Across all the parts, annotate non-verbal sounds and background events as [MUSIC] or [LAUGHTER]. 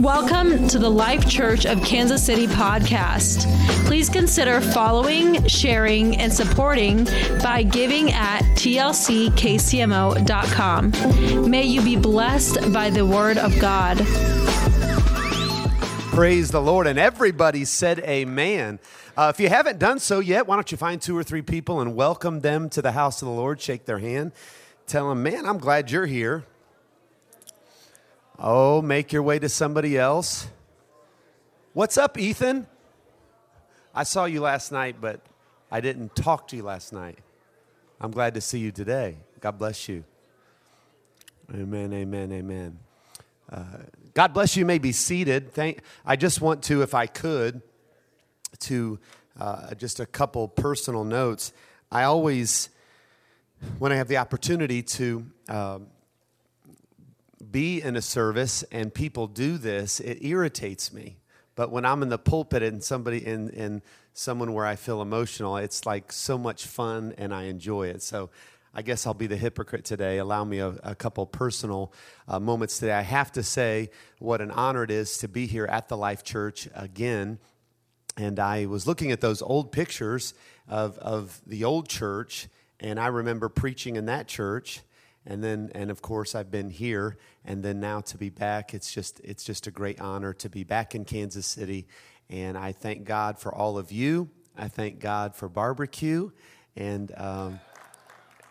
Welcome to the Life Church of Kansas City podcast. Please consider following, sharing, and supporting by giving at tlckcmo.com. May you be blessed by the word of God. Praise the Lord. And everybody said amen. Uh, if you haven't done so yet, why don't you find two or three people and welcome them to the house of the Lord? Shake their hand. Tell them, man, I'm glad you're here. Oh, make your way to somebody else. What's up, Ethan? I saw you last night, but I didn't talk to you last night. I'm glad to see you today. God bless you. Amen, amen, amen. Uh, God bless you. you. May be seated. Thank. I just want to, if I could, to uh, just a couple personal notes. I always, when I have the opportunity to. Um, be in a service and people do this, it irritates me. But when I'm in the pulpit and somebody in, in someone where I feel emotional, it's like so much fun and I enjoy it. So I guess I'll be the hypocrite today. Allow me a, a couple personal uh, moments today. I have to say what an honor it is to be here at the Life Church again. And I was looking at those old pictures of, of the old church, and I remember preaching in that church and then and of course I've been here. And then now to be back it's just it's just a great honor to be back in Kansas City. And I thank God for all of you. I thank God for barbecue. And um,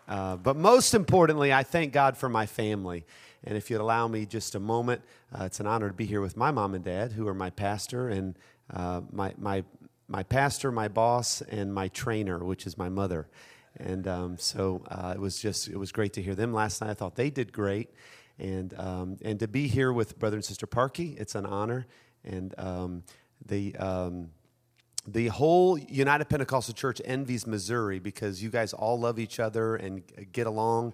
uh, but most importantly I thank God for my family. And if you'd allow me just a moment uh, it's an honor to be here with my mom and dad who are my pastor and uh, my my my pastor my boss and my trainer which is my mother and um, so uh, it was just it was great to hear them last night. I thought they did great, and um, and to be here with brother and sister Parky, it's an honor. And um, the um, the whole United Pentecostal Church envies Missouri because you guys all love each other and get along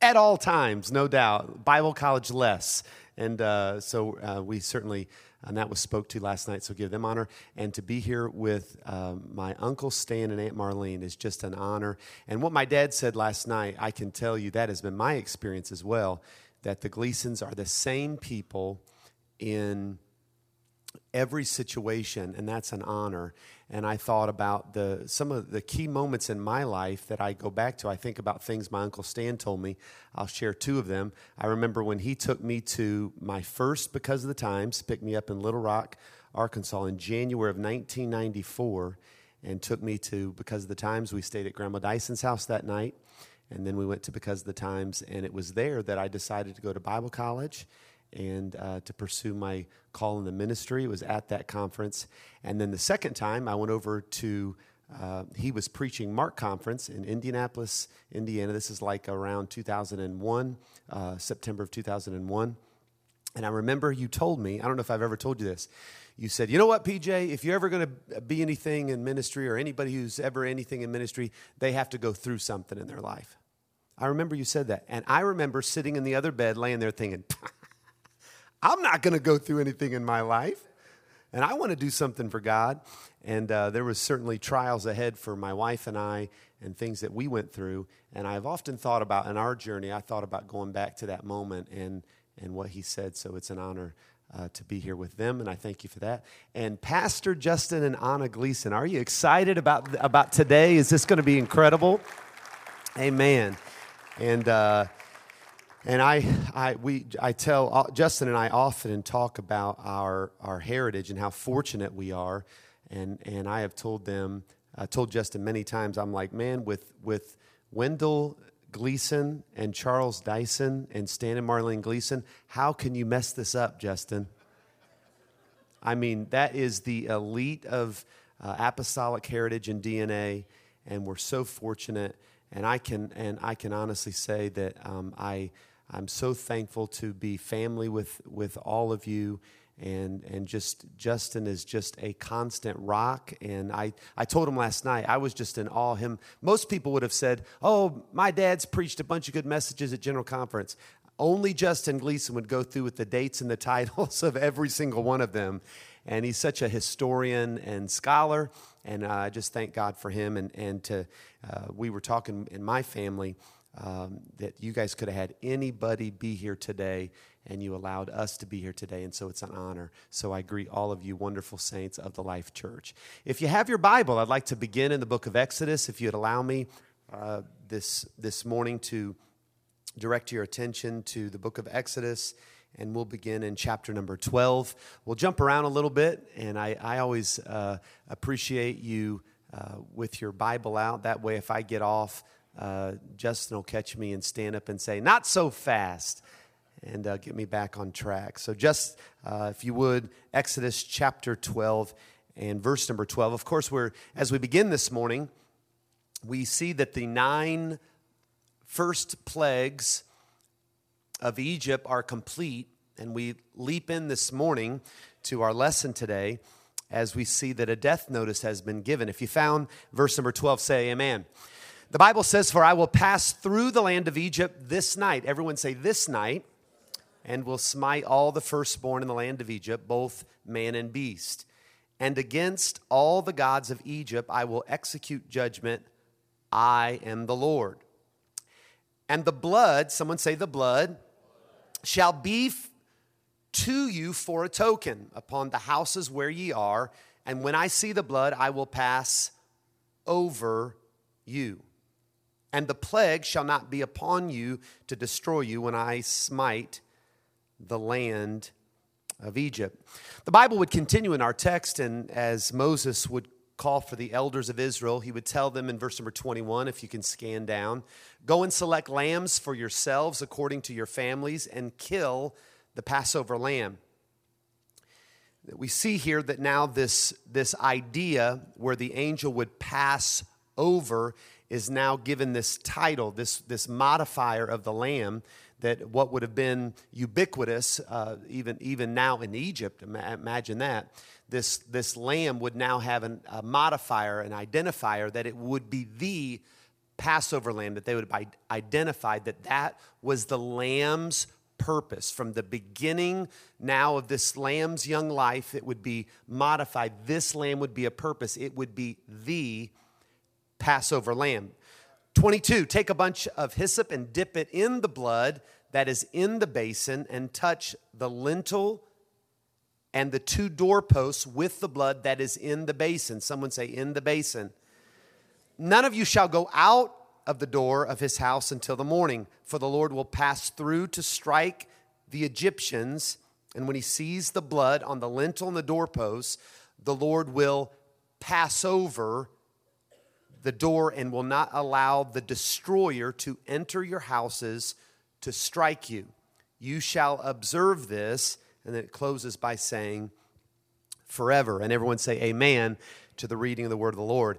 at all times, no doubt. Bible college less, and uh, so uh, we certainly and that was spoke to last night. So give them honor. And to be here with um, my uncle Stan and Aunt Marlene is just an honor. And what my dad said last night, I can tell you that has been my experience as well. That the Gleasons are the same people in every situation, and that's an honor. And I thought about the some of the key moments in my life that I go back to. I think about things my uncle Stan told me. I'll share two of them. I remember when he took me to my first Because of the Times, picked me up in Little Rock, Arkansas, in January of 1994, and took me to Because of the Times. We stayed at Grandma Dyson's house that night, and then we went to Because of the Times, and it was there that I decided to go to Bible college and uh, to pursue my call in the ministry. It was at that conference. And then the second time, I went over to, uh, he was preaching Mark Conference in Indianapolis, Indiana. This is like around 2001, uh, September of 2001. And I remember you told me, I don't know if I've ever told you this. You said, you know what, PJ, if you're ever going to be anything in ministry or anybody who's ever anything in ministry, they have to go through something in their life. I remember you said that. And I remember sitting in the other bed, laying there thinking, [LAUGHS] I'm not going to go through anything in my life. And I want to do something for God. And uh, there was certainly trials ahead for my wife and I and things that we went through. And I've often thought about in our journey, I thought about going back to that moment and, and what he said. So it's an honor uh, to be here with them, and I thank you for that. And Pastor Justin and Anna Gleason, are you excited about, about today? Is this going to be incredible? Amen. And uh, and I, I, we, I tell uh, Justin and I often talk about our, our heritage and how fortunate we are. And, and I have told them, I told Justin many times, I'm like, man, with, with Wendell Gleason and Charles Dyson and Stan and Marlene Gleason, how can you mess this up, Justin? I mean, that is the elite of uh, apostolic heritage and DNA, and we're so fortunate. And I can, and I can honestly say that um, I, I'm so thankful to be family with, with all of you. And, and just Justin is just a constant rock. And I, I told him last night, I was just in awe him. Most people would have said, Oh, my dad's preached a bunch of good messages at General Conference. Only Justin Gleason would go through with the dates and the [LAUGHS] titles of every single one of them. And he's such a historian and scholar. And I just thank God for him. And, and to, uh, we were talking in my family um, that you guys could have had anybody be here today, and you allowed us to be here today, and so it's an honor. So I greet all of you wonderful saints of the Life Church. If you have your Bible, I'd like to begin in the book of Exodus. If you'd allow me uh, this, this morning to direct your attention to the book of Exodus and we'll begin in chapter number 12. We'll jump around a little bit, and I, I always uh, appreciate you uh, with your Bible out. That way, if I get off, uh, Justin will catch me and stand up and say, Not so fast, and uh, get me back on track. So, just uh, if you would, Exodus chapter 12 and verse number 12. Of course, we're, as we begin this morning, we see that the nine first plagues of Egypt are complete, and we leap in this morning to our lesson today as we see that a death notice has been given. If you found verse number 12, say amen. The Bible says, For I will pass through the land of Egypt this night. Everyone say, This night, and will smite all the firstborn in the land of Egypt, both man and beast. And against all the gods of Egypt I will execute judgment. I am the Lord. And the blood, someone say the blood, shall be to you for a token upon the houses where ye are. And when I see the blood, I will pass over you and the plague shall not be upon you to destroy you when I smite the land of Egypt. The Bible would continue in our text, and as Moses would call for the elders of Israel, he would tell them in verse number 21, if you can scan down, go and select lambs for yourselves according to your families and kill the Passover lamb. We see here that now this, this idea where the angel would pass over is now given this title, this, this modifier of the lamb, that what would have been ubiquitous, uh, even, even now in Egypt, imagine that. This, this lamb would now have an, a modifier, an identifier, that it would be the Passover lamb, that they would have identified that that was the lamb's purpose. From the beginning now of this lamb's young life, it would be modified. This lamb would be a purpose, it would be the Passover lamb. 22, take a bunch of hyssop and dip it in the blood that is in the basin and touch the lintel and the two doorposts with the blood that is in the basin. Someone say, in the basin. None of you shall go out of the door of his house until the morning, for the Lord will pass through to strike the Egyptians. And when he sees the blood on the lintel and the doorposts, the Lord will pass over the door and will not allow the destroyer to enter your houses to strike you. You shall observe this. And then it closes by saying, forever. And everyone say, Amen to the reading of the word of the Lord.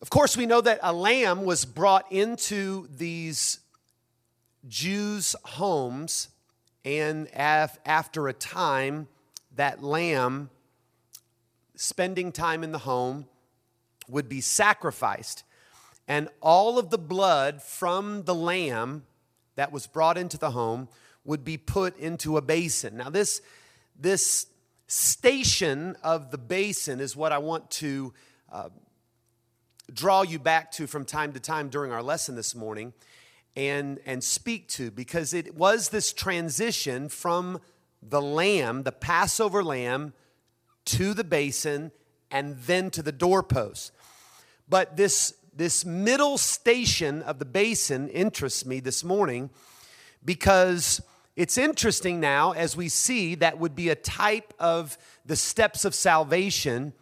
Of course, we know that a lamb was brought into these Jews' homes, and after a time, that lamb spending time in the home would be sacrificed, and all of the blood from the lamb that was brought into the home would be put into a basin. Now, this, this station of the basin is what I want to uh, draw you back to from time to time during our lesson this morning and, and speak to because it was this transition from the lamb, the Passover lamb, to the basin and then to the doorpost. But this, this middle station of the basin interests me this morning because it's interesting now as we see that would be a type of the steps of salvation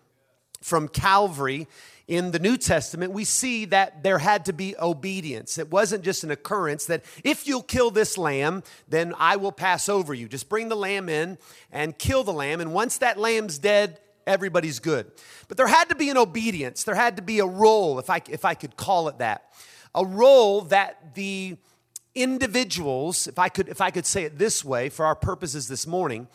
from Calvary in the New Testament, we see that there had to be obedience. It wasn't just an occurrence that if you'll kill this lamb, then I will pass over you. Just bring the lamb in and kill the lamb. And once that lamb's dead, everybody's good. But there had to be an obedience, there had to be a role, if I, if I could call it that. A role that the individuals, if I could, if I could say it this way for our purposes this morning,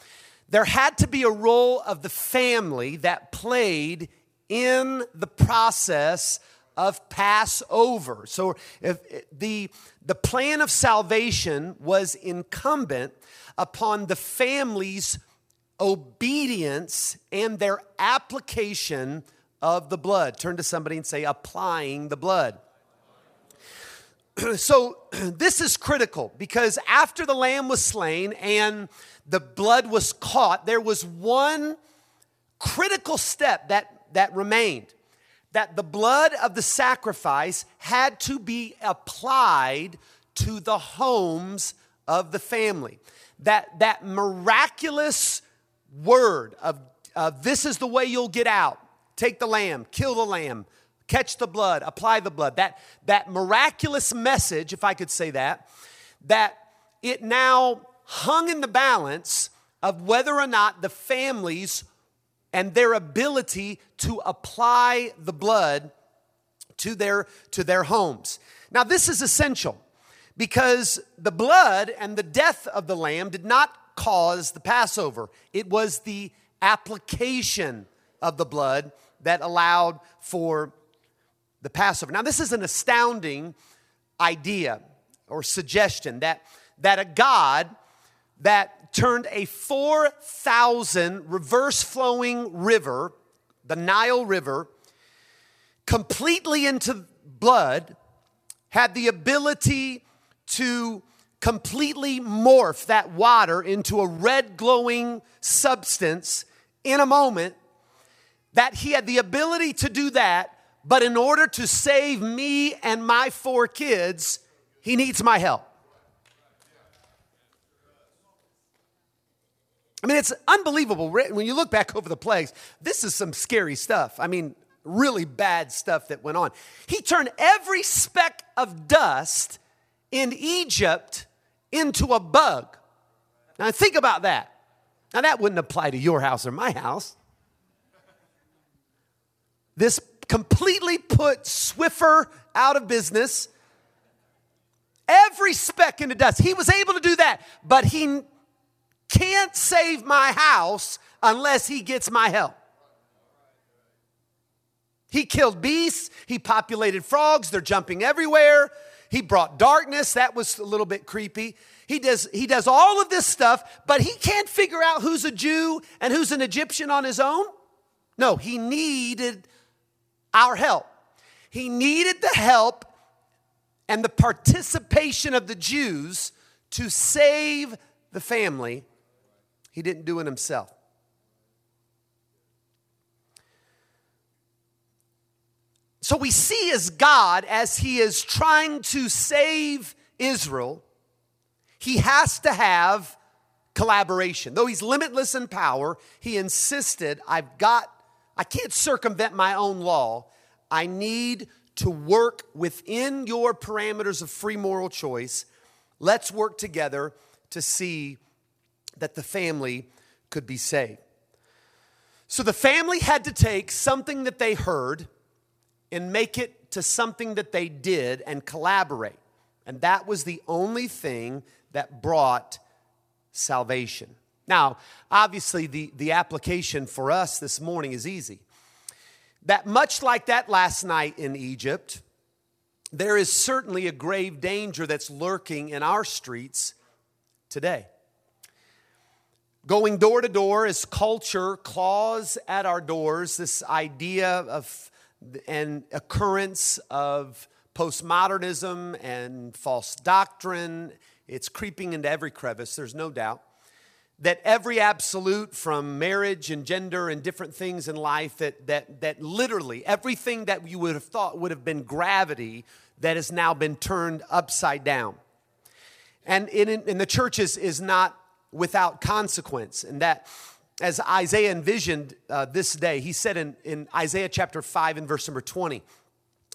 there had to be a role of the family that played in the process of Passover. So if the, the plan of salvation was incumbent upon the family's obedience and their application of the blood. Turn to somebody and say, applying the blood. [CLEARS THROAT] so [CLEARS THROAT] this is critical because after the lamb was slain and the blood was caught, there was one critical step that, that remained that the blood of the sacrifice had to be applied to the homes of the family. That, that miraculous word of, of this is the way you'll get out take the lamb, kill the lamb, catch the blood, apply the blood. That, that miraculous message, if I could say that, that it now hung in the balance of whether or not the families and their ability to apply the blood to their, to their homes. Now, this is essential because the blood and the death of the lamb did not cause the Passover, it was the application of the blood that allowed for the Passover. Now, this is an astounding idea or suggestion that, that a God that turned a 4,000 reverse flowing river, the Nile River, completely into blood, had the ability to completely morph that water into a red glowing substance in a moment, that he had the ability to do that, but in order to save me and my four kids, he needs my help. I mean, it's unbelievable. When you look back over the plagues, this is some scary stuff. I mean, really bad stuff that went on. He turned every speck of dust in Egypt into a bug. Now, think about that. Now, that wouldn't apply to your house or my house. This completely put Swiffer out of business. Every speck into dust. He was able to do that, but he can't save my house unless he gets my help. He killed beasts, he populated frogs, they're jumping everywhere. He brought darkness, that was a little bit creepy. He does, he does all of this stuff, but he can't figure out who's a Jew and who's an Egyptian on his own. No, he needed our help. He needed the help and the participation of the Jews to save the family he didn't do it himself. So we see as God, as he is trying to save Israel, he has to have collaboration. Though he's limitless in power, he insisted, I've got, I can't circumvent my own law. I need to work within your parameters of free moral choice. Let's work together to see that the family could be saved. So the family had to take something that they heard and make it to something that they did and collaborate. And that was the only thing that brought salvation. Now, obviously, the, the application for us this morning is easy. That much like that last night in Egypt, there is certainly a grave danger that's lurking in our streets today. Going door to door as culture claws at our doors, this idea of an occurrence of postmodernism and false doctrine. It's creeping into every crevice, there's no doubt. That every absolute from marriage and gender and different things in life, that, that, that literally everything that you would have thought would have been gravity, that has now been turned upside down. And in, in the church is, is not without consequence. And that, as Isaiah envisioned uh, this day, he said in, in Isaiah chapter 5 and verse number 20,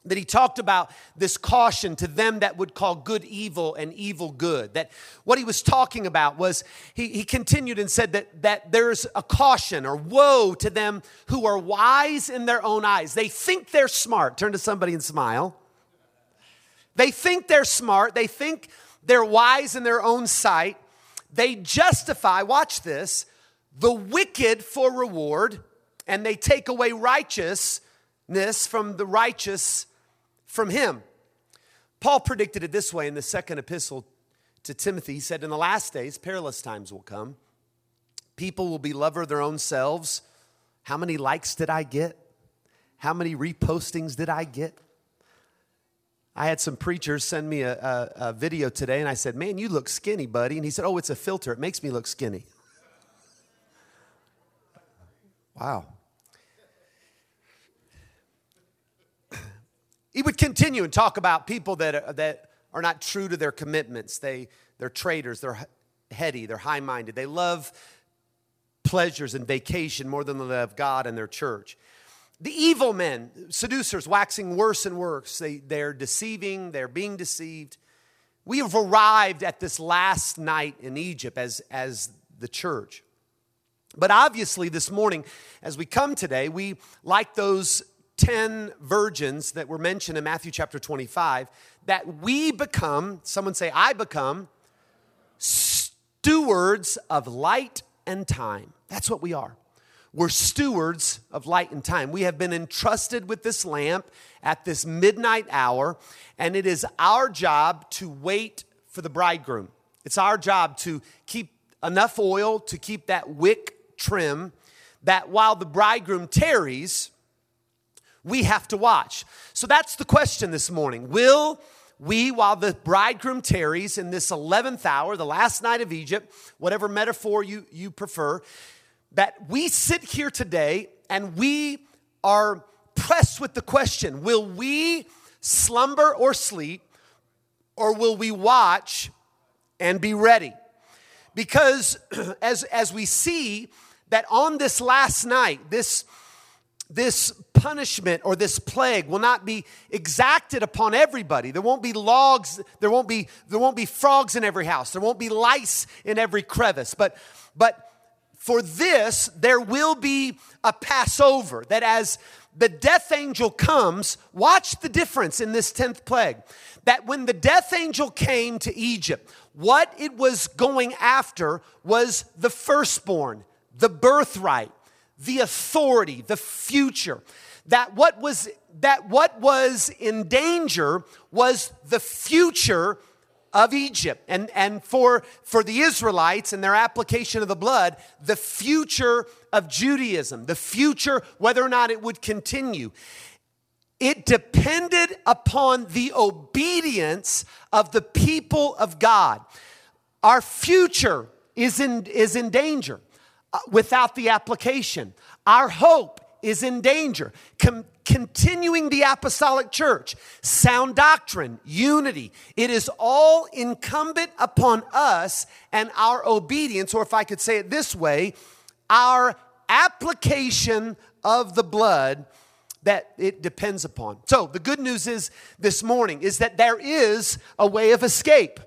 that he talked about this caution to them that would call good evil and evil good. That what he was talking about was, he, he continued and said that, that there's a caution or woe to them who are wise in their own eyes. They think they're smart. Turn to somebody and smile. They think they're smart. They think they're wise in their own sight. They justify, watch this, the wicked for reward, and they take away righteousness from the righteous from him. Paul predicted it this way in the second epistle to Timothy. He said, In the last days, perilous times will come. People will be lover of their own selves. How many likes did I get? How many repostings did I get? I had some preachers send me a, a, a, video today, and I said, Man, you look skinny, buddy. And he said, Oh, it's a filter. It makes me look skinny. Wow. He would continue and talk about people that are, that are not true to their commitments. They, they're traitors, they're heady, they're high minded. They love pleasures and vacation more than they love God and their church. The evil men, seducers, waxing worse and worse. They, they're deceiving, they're being deceived. We have arrived at this last night in Egypt as, as the church. But obviously, this morning, as we come today, we, like those 10 virgins that were mentioned in Matthew chapter 25, that we become, someone say, I become stewards of light and time. That's what we are. We're stewards of light and time. We have been entrusted with this lamp at this midnight hour, and it is our job to wait for the bridegroom. It's our job to keep enough oil to keep that wick trim, that while the bridegroom tarries, we have to watch. So that's the question this morning. Will we, while the bridegroom tarries in this 11th hour, the last night of Egypt, whatever metaphor you, you prefer, that we sit here today and we are pressed with the question will we slumber or sleep, or will we watch and be ready? Because [CLEARS THROAT] as, as we see that on this last night, this, this punishment or this plague will not be exacted upon everybody. There won't be logs, there won't be, there won't be frogs in every house, there won't be lice in every crevice. But, but for this, there will be a Passover that as the death angel comes, watch the difference in this 10th plague. That when the death angel came to Egypt, what it was going after was the firstborn, the birthright, the authority, the future. That what was that what was in danger was the future of Egypt. And, and for, for the Israelites and their application of the blood, the future of Judaism, the future, whether or not it would continue. It depended upon the obedience of the people of God. Our future is in, is in danger uh, without the application. Our hope is in danger. Com- continuing the apostolic church, sound doctrine, unity, it is all incumbent upon us and our obedience, or if I could say it this way, our application of the blood that it depends upon. So, the good news is this morning is that there is a way of escape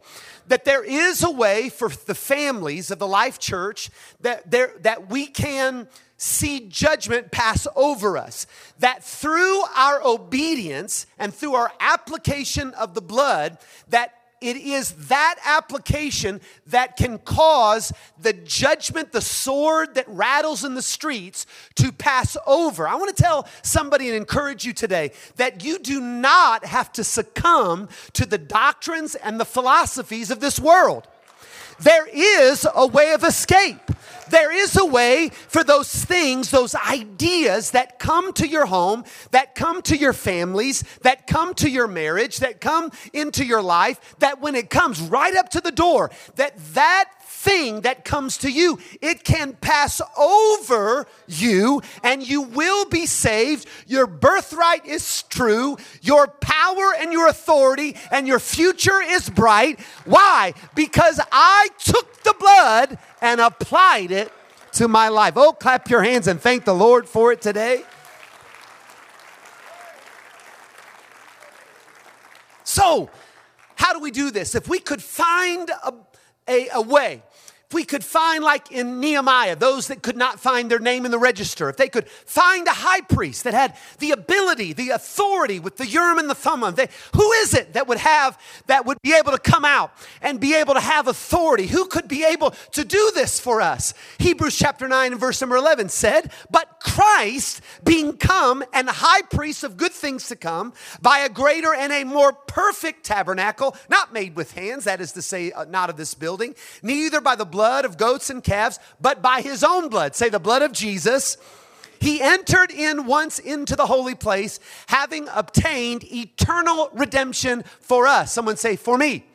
that there is a way for the families of the Life Church that, there, that we can see judgment pass over us. That through our obedience and through our application of the blood, that it is that application that can cause the judgment, the sword that rattles in the streets to pass over. I want to tell somebody and encourage you today that you do not have to succumb to the doctrines and the philosophies of this world. There is a way of escape. There is a way for those things, those ideas that come to your home, that come to your families, that come to your marriage, that come into your life, that when it comes right up to the door, that that thing that comes to you, it can pass over you and you will be saved. Your birthright is true, your power and your authority and your future is bright. Why? Because I took the blood and applied it to my life. Oh, clap your hands and thank the Lord for it today. So, how do we do this? If we could find a, a, a way if we could find, like in Nehemiah, those that could not find their name in the register, if they could find a high priest that had the ability, the authority with the Urim and the Thummim, they, who is it that would have, that would be able to come out and be able to have authority? Who could be able to do this for us? Hebrews chapter 9 and verse number 11 said, But Christ, being come and high priest of good things to come, by a greater and a more perfect tabernacle, not made with hands, that is to say, uh, not of this building, neither by the blood of goats and calves, but by his own blood. Say the blood of Jesus. He entered in once into the holy place, having obtained eternal redemption for us. Someone say, For me.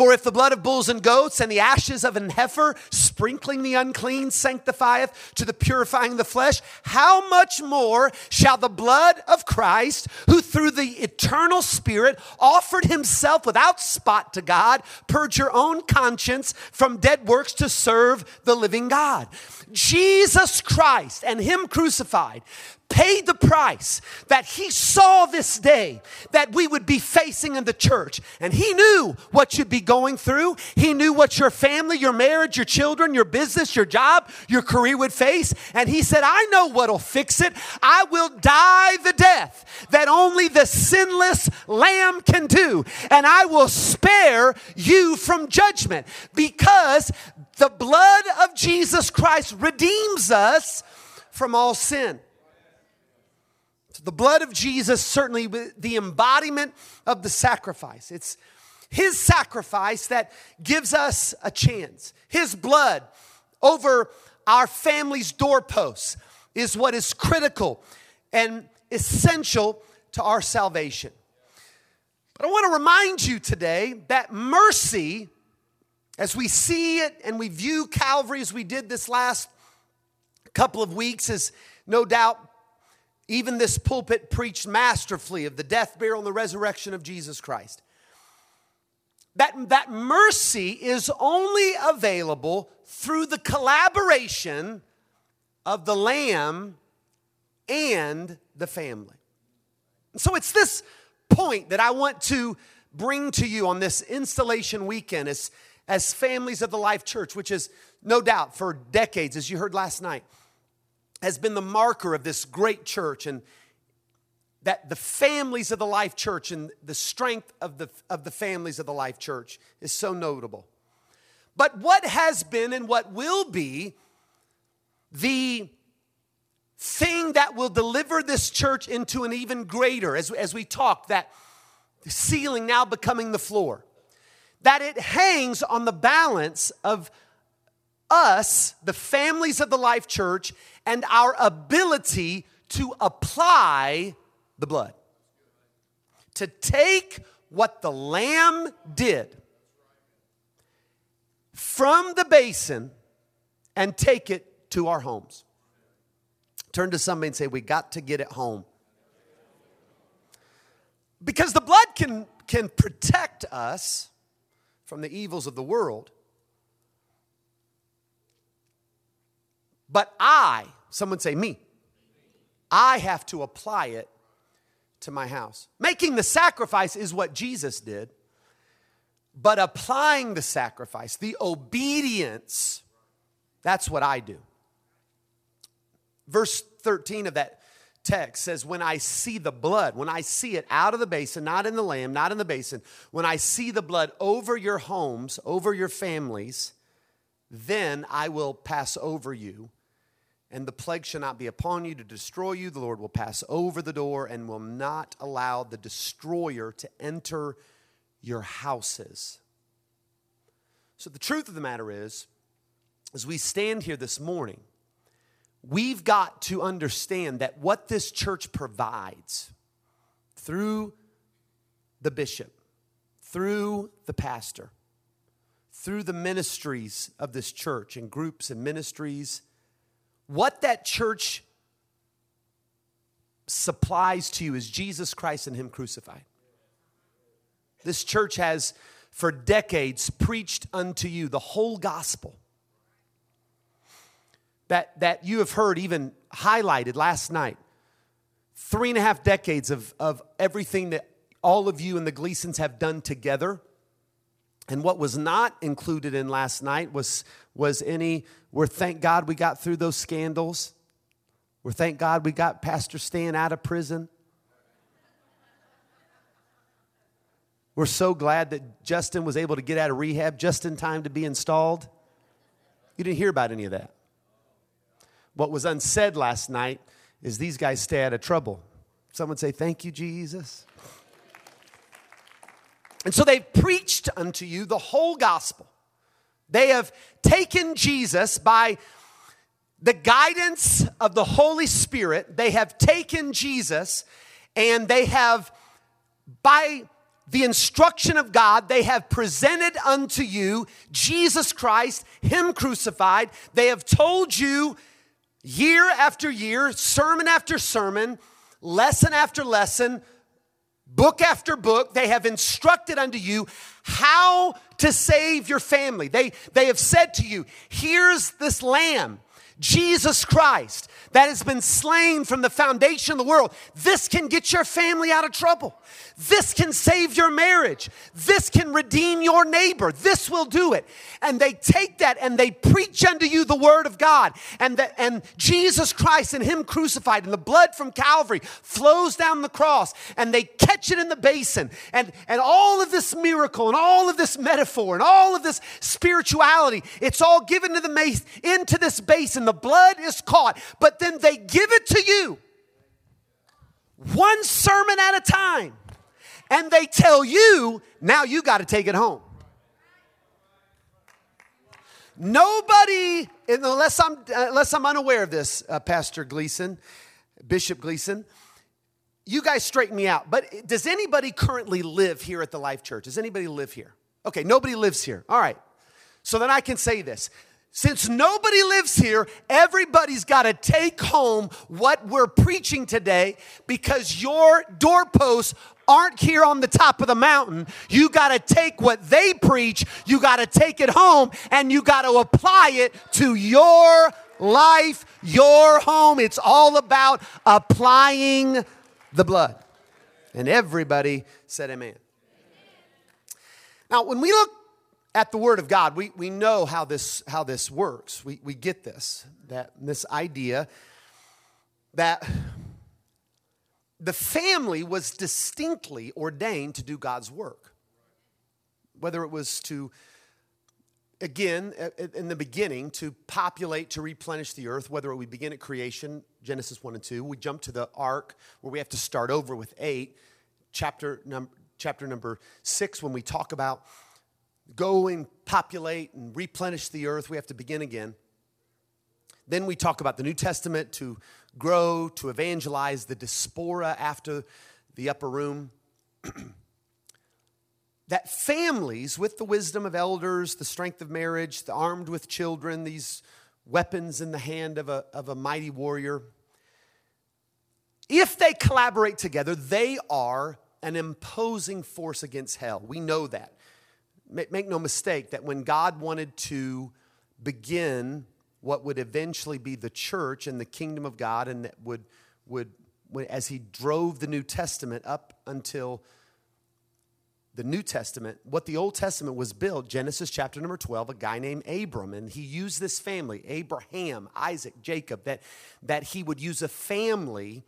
For if the blood of bulls and goats and the ashes of an heifer, sprinkling the unclean, sanctifieth to the purifying the flesh, how much more shall the blood of Christ, who through the eternal Spirit offered himself without spot to God, purge your own conscience from dead works to serve the living God? Jesus Christ and Him crucified paid the price that he saw this day that we would be facing in the church. And he knew what you'd be going through. He knew what your family, your marriage, your children, your business, your job, your career would face. And he said, I know what'll fix it. I will die the death that only the sinless lamb can do. And I will spare you from judgment because the blood of Jesus Christ redeems us from all sin. The blood of Jesus, certainly the embodiment of the sacrifice. It's his sacrifice that gives us a chance. His blood over our family's doorposts is what is critical and essential to our salvation. But I want to remind you today that mercy, as we see it and we view Calvary as we did this last couple of weeks, is no doubt even this pulpit preached masterfully of the death, burial, and the resurrection of Jesus Christ. That, that mercy is only available through the collaboration of the Lamb and the family. So it's this point that I want to bring to you on this installation weekend as, as families of the Life Church, which is no doubt for decades, as you heard last night has been the marker of this great church and that the families of the life church and the strength of the, of the families of the life church is so notable. But what has been and what will be the thing that will deliver this church into an even greater as, as we talk that ceiling now becoming the floor that it hangs on the balance of us, the families of the Life Church, and our ability to apply the blood. To take what the Lamb did from the basin and take it to our homes. Turn to somebody and say, We got to get it home. Because the blood can, can protect us from the evils of the world But I, someone say me, I have to apply it to my house. Making the sacrifice is what Jesus did, but applying the sacrifice, the obedience, that's what I do. Verse 13 of that text says, When I see the blood, when I see it out of the basin, not in the lamb, not in the basin, when I see the blood over your homes, over your families, then I will pass over you and the plague shall not be upon you to destroy you. The Lord will pass over the door and will not allow the destroyer to enter your houses. So, the truth of the matter is, as we stand here this morning, we've got to understand that what this church provides through the bishop, through the pastor, through the ministries of this church and groups and ministries what that church supplies to you is Jesus Christ and Him crucified. This church has for decades preached unto you the whole gospel that, that you have heard even highlighted last night. Three and a half decades of, of everything that all of you and the Gleasons have done together. And what was not included in last night was, was any we're thank God we got through those scandals. We're thank God we got Pastor Stan out of prison. We're so glad that Justin was able to get out of rehab just in time to be installed. You didn't hear about any of that. What was unsaid last night is these guys stay out of trouble. Someone say, Thank you, Jesus. And so they've preached unto you the whole gospel. They have taken Jesus by the guidance of the Holy Spirit, they have taken Jesus and they have, by the instruction of God, they have presented unto you Jesus Christ, Him crucified. They have told you year after year, sermon after sermon, lesson after lesson, book after book, they have instructed unto you how to save your family. They, they have said to you, here's this lamb, Jesus Christ, that has been slain from the foundation of the world. This can get your family out of trouble. This can save your marriage. This can redeem your neighbor. This will do it. And they take that and they preach unto you the word of God. And, and Jesus Christ and Him crucified and the blood from Calvary flows down the cross and they catch it in the basin. And, and all of this miracle and all of this metaphor and all of this spirituality, it's all given to the into this basin. The blood is caught, but then they give it to you one sermon at a time and they tell you, now you got to take it home. Nobody, unless I'm, unless I'm unaware of this, uh, Pastor Gleason, Bishop Gleason, you guys straighten me out. But does anybody currently live here at the Life Church? Does anybody live here? Okay, nobody lives here. All right. So then I can say this. Since nobody lives here, everybody's got to take home what we're preaching today because your doorposts aren't here on the top of the mountain. You got to take what they preach, you got to take it home, and you got to apply it to your life, your home. It's all about applying the blood. And everybody said, Amen. Now, when we look at the Word of God, we, we know how this, how this works. We, we get this, that this idea that the family was distinctly ordained to do God's work. Whether it was to, again, in the beginning, to populate, to replenish the earth, whether we begin at creation, Genesis 1 and 2, we jump to the ark where we have to start over with 8, chapter, num- chapter number 6, when we talk about go and populate and replenish the earth, we have to begin again. Then we talk about the New Testament to grow, to evangelize, the diaspora after the upper room. [CLEARS THROAT] that families, with the wisdom of elders, the strength of marriage, the armed with children, these weapons in the hand of a, of a mighty warrior, if they collaborate together, they are an imposing force against hell. We know that. Make no mistake that when God wanted to begin what would eventually be the church and the kingdom of God, and that would, would, as he drove the New Testament up until the New Testament, what the Old Testament was built, Genesis chapter number 12, a guy named Abram, and he used this family, Abraham, Isaac, Jacob, that, that he would use a family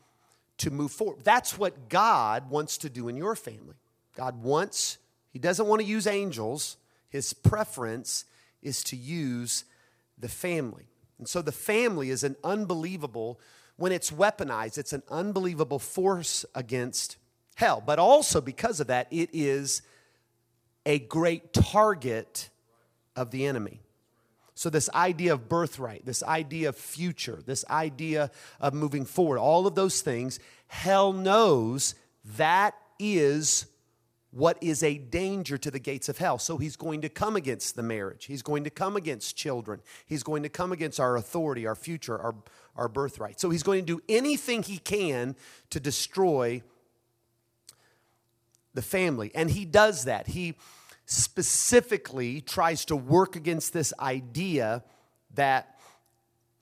to move forward. That's what God wants to do in your family. God wants, he doesn't want to use angels. His preference is to use the family. And so the family is an unbelievable, when it's weaponized, it's an unbelievable force against hell. But also because of that, it is a great target of the enemy. So, this idea of birthright, this idea of future, this idea of moving forward, all of those things, hell knows that is what is a danger to the gates of hell. So he's going to come against the marriage. He's going to come against children. He's going to come against our authority, our future, our, our birthright. So he's going to do anything he can to destroy the family. And he does that. He specifically tries to work against this idea that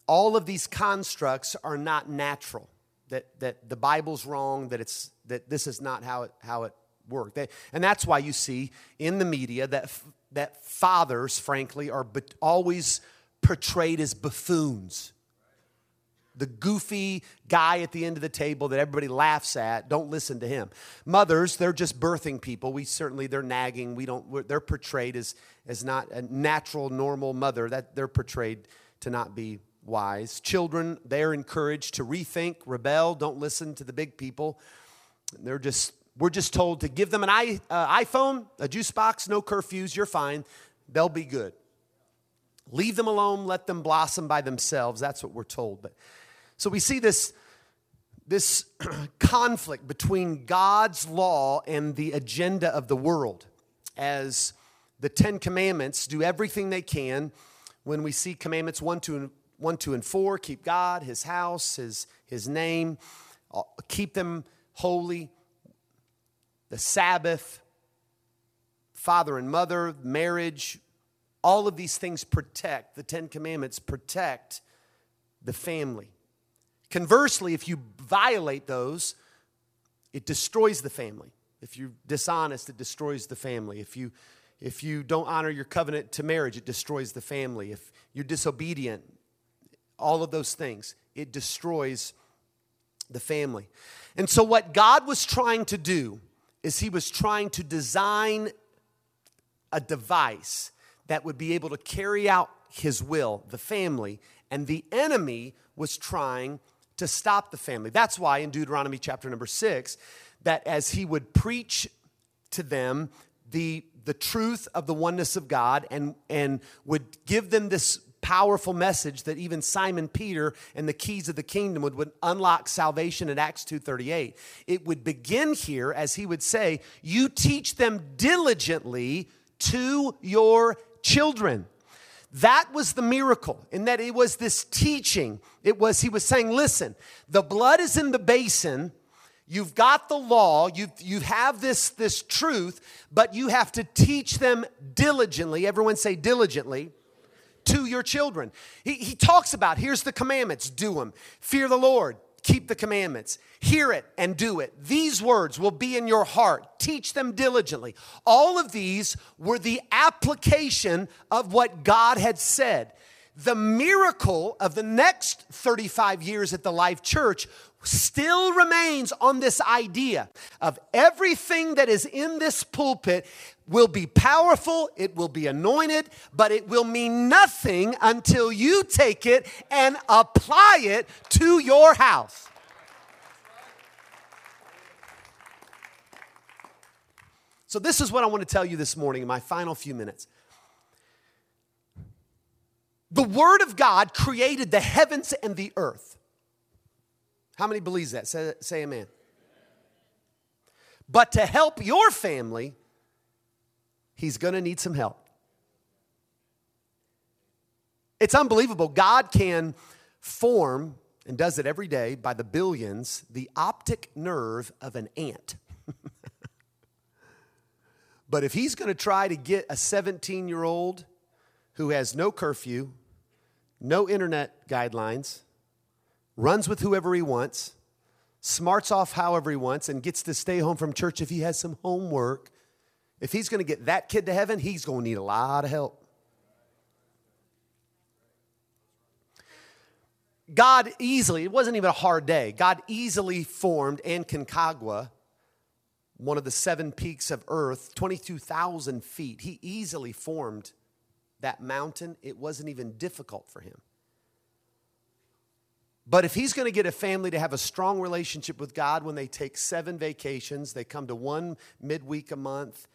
all of these constructs are not natural, that, that the Bible's wrong, that, it's, that this is not how it, how it work. They, and that's why you see in the media that, that fathers, frankly, are be, always portrayed as buffoons. The goofy guy at the end of the table that everybody laughs at, don't listen to him. Mothers, they're just birthing people. We certainly, they're nagging. We don't, they're portrayed as, as not a natural, normal mother. That they're portrayed to not be wise. Children, they're encouraged to rethink, rebel, don't listen to the big people. They're just we're just told to give them an uh, iPhone, a juice box, no curfews, you're fine. They'll be good. Leave them alone, let them blossom by themselves. That's what we're told. But so we see this this [CLEARS THROAT] conflict between God's law and the agenda of the world as the Ten Commandments do everything they can. When we see commandments 1, 2, and, 1, 2, and 4, keep God, His house, His, his name, uh, keep them holy, the Sabbath, father and mother, marriage, all of these things protect, the Ten Commandments protect the family. Conversely, if you violate those, it destroys the family. If you're dishonest, it destroys the family. If you if you don't honor your covenant to marriage, it destroys the family. If you're disobedient, all of those things, it destroys the family. And so, what God was trying to do is He was trying to design a device that would be able to carry out His will, the family, and the enemy was trying to stop the family. That's why in Deuteronomy chapter number six, that as he would preach to them the, the truth of the oneness of God and, and would give them this powerful message that even Simon Peter and the keys of the kingdom would, would unlock salvation in Acts 2:38. It would begin here as he would say, "You teach them diligently to your children." That was the miracle, in that it was this teaching. It was, he was saying, listen, the blood is in the basin. You've got the law, you, you have this, this truth, but you have to teach them diligently. Everyone say diligently to your children. He, he talks about here's the commandments, do them. Fear the Lord, keep the commandments. Hear it and do it. These words will be in your heart. Teach them diligently. All of these were the application of what God had said. The miracle of the next 35 years at the Life Church still remains on this idea of everything that is in this pulpit will be powerful, it will be anointed, but it will mean nothing until you take it and apply it to your house. So, this is what I want to tell you this morning in my final few minutes. The Word of God created the heavens and the earth. How many believes that? Say, say amen. But to help your family, he's going to need some help. It's unbelievable. God can form, and does it every day by the billions, the optic nerve of an ant. [LAUGHS] but if he's going to try to get a 17 year old who has no curfew, no internet guidelines, runs with whoever he wants, smarts off however he wants, and gets to stay home from church if he has some homework. If he's going to get that kid to heaven, he's going to need a lot of help. God easily, it wasn't even a hard day, God easily formed Aconcagua, one of the seven peaks of earth, 22,000 feet. He easily formed that mountain. It wasn't even difficult for him. But if he's going to get a family to have a strong relationship with God when they take seven vacations, they come to one midweek a month,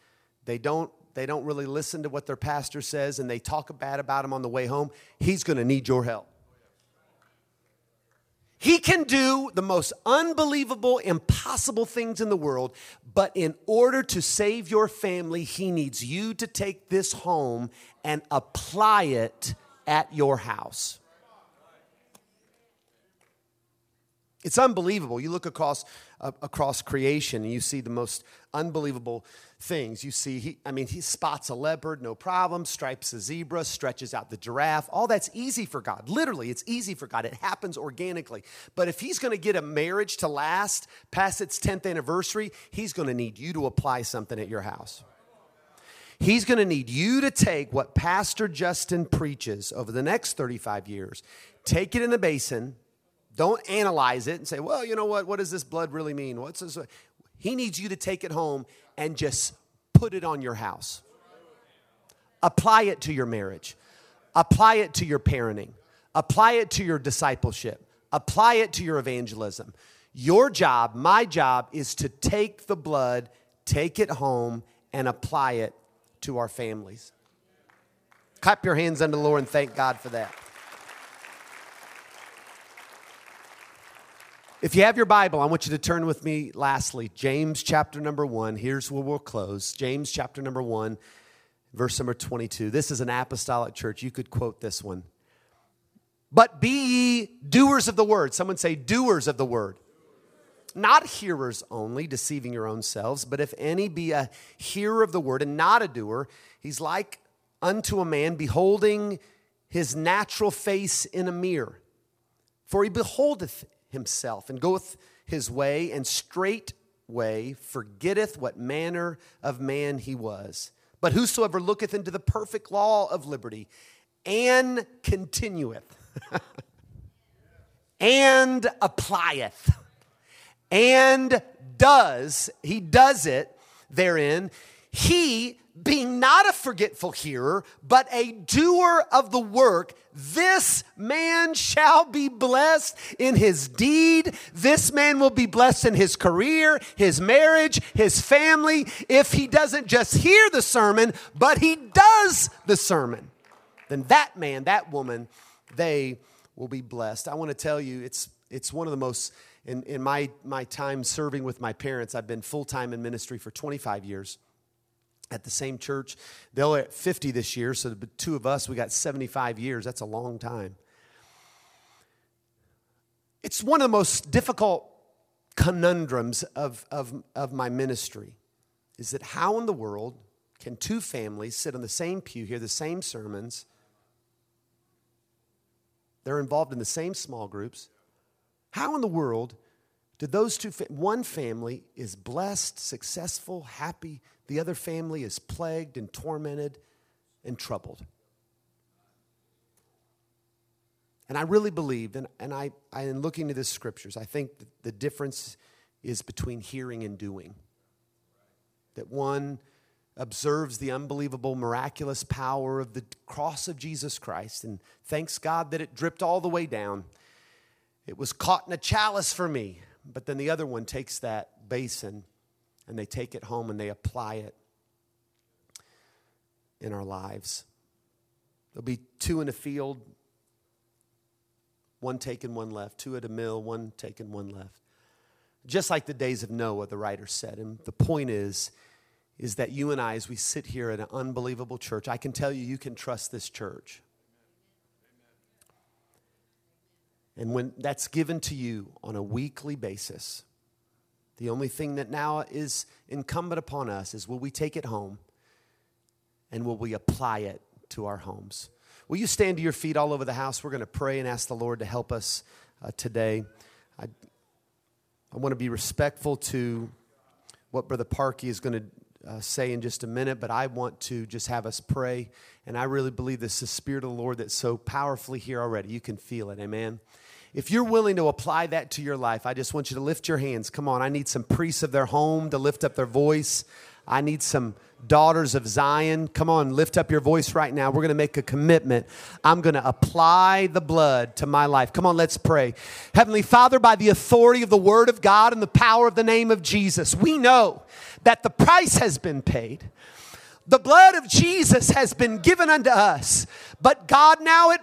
they don't they don't really listen to what their pastor says and they talk bad about him on the way home, he's going to need your help. He can do the most unbelievable, impossible things in the world, but in order to save your family, he needs you to take this home and apply it at your house. It's unbelievable. You look across across creation and you see the most unbelievable things. You see, he, I mean, he spots a leopard, no problem, stripes a zebra, stretches out the giraffe. All that's easy for God. Literally, it's easy for God. It happens organically. But if he's going to get a marriage to last past its 10th anniversary, he's going to need you to apply something at your house. He's going to need you to take what Pastor Justin preaches over the next 35 years, take it in the basin, don't analyze it and say, well, you know what? What does this blood really mean? What's this? He needs you to take it home and just put it on your house. Apply it to your marriage. Apply it to your parenting. Apply it to your discipleship. Apply it to your evangelism. Your job, my job, is to take the blood, take it home, and apply it to our families. Clap your hands unto the Lord and thank God for that. If you have your Bible, I want you to turn with me lastly. James chapter number one. Here's where we'll close. James chapter number one, verse number 22. This is an apostolic church. You could quote this one. But be ye doers of the word. Someone say, doers of the word. Not hearers only, deceiving your own selves, but if any be a hearer of the word and not a doer, he's like unto a man beholding his natural face in a mirror. For he beholdeth himself and goeth his way, and straightway forgetteth what manner of man he was. But whosoever looketh into the perfect law of liberty and continueth, [LAUGHS] and applieth and does, he does it therein, he being not a forgetful hearer, but a doer of the work, this man shall be blessed in his deed. This man will be blessed in his career, his marriage, his family, if he doesn't just hear the sermon, but he does the sermon. Then that man, that woman, they will be blessed. I want to tell you, it's, it's one of the most, in, in my, my time serving with my parents, I've been full time in ministry for 25 years at the same church. They'll at 50 this year, so the two of us, we got 75 years. That's a long time. It's one of the most difficult conundrums of, of, of my ministry is that how in the world can two families sit on the same pew, hear the same sermons, they're involved in the same small groups. How in the world did those two, one family is blessed, successful, happy, the other family is plagued and tormented and troubled? And I really believe, and, and I, I, in looking to the scriptures, I think the difference is between hearing and doing. That one observes the unbelievable, miraculous power of the cross of Jesus Christ. And thanks God that it dripped all the way down. It was caught in a chalice for me. But then the other one takes that basin and they take it home and they apply it in our lives. There'll be two in a field, one taken, one left, two at a mill, one taken, one left. Just like the days of Noah, the writer said. And the point is, is that you and I, as we sit here at an unbelievable church, I can tell you, you can trust this church. And when that's given to you on a weekly basis, the only thing that now is incumbent upon us is will we take it home and will we apply it to our homes? Will you stand to your feet all over the house? We're going to pray and ask the Lord to help us uh, today. I, I want to be respectful to what Brother Parkey is going to uh, say in just a minute, but I want to just have us pray. And I really believe this is the Spirit of the Lord that's so powerfully here already. You can feel it. Amen. If you're willing to apply that to your life, I just want you to lift your hands. Come on, I need some priests of their home to lift up their voice. I need some daughters of Zion. Come on, lift up your voice right now. We're going to make a commitment. I'm going to apply the blood to my life. Come on, let's pray. Heavenly Father, by the authority of the Word of God and the power of the name of Jesus, we know that the price has been paid. The blood of Jesus has been given unto us. But God, now it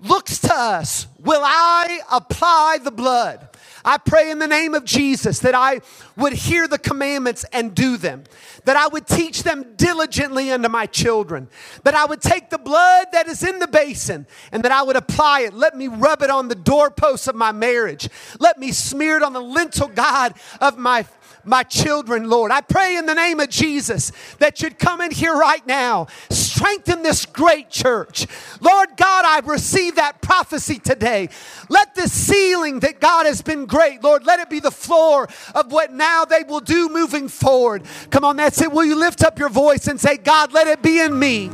looks to us. Will I apply the blood? I pray in the name of Jesus that I would hear the commandments and do them, that I would teach them diligently unto my children, that I would take the blood that is in the basin and that I would apply it. Let me rub it on the doorposts of my marriage. Let me smear it on the lintel, God, of my my children, Lord. I pray in the name of Jesus that you'd come in here right now, strengthen this great church. Lord God, I receive that prophecy today. Let this ceiling that God has been great, Lord, let it be the floor of what now they will do moving forward. Come on, that's it. Will you lift up your voice and say, God, let it be in me.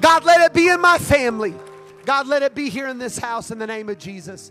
God, let it be in my family. God, let it be here in this house in the name of Jesus.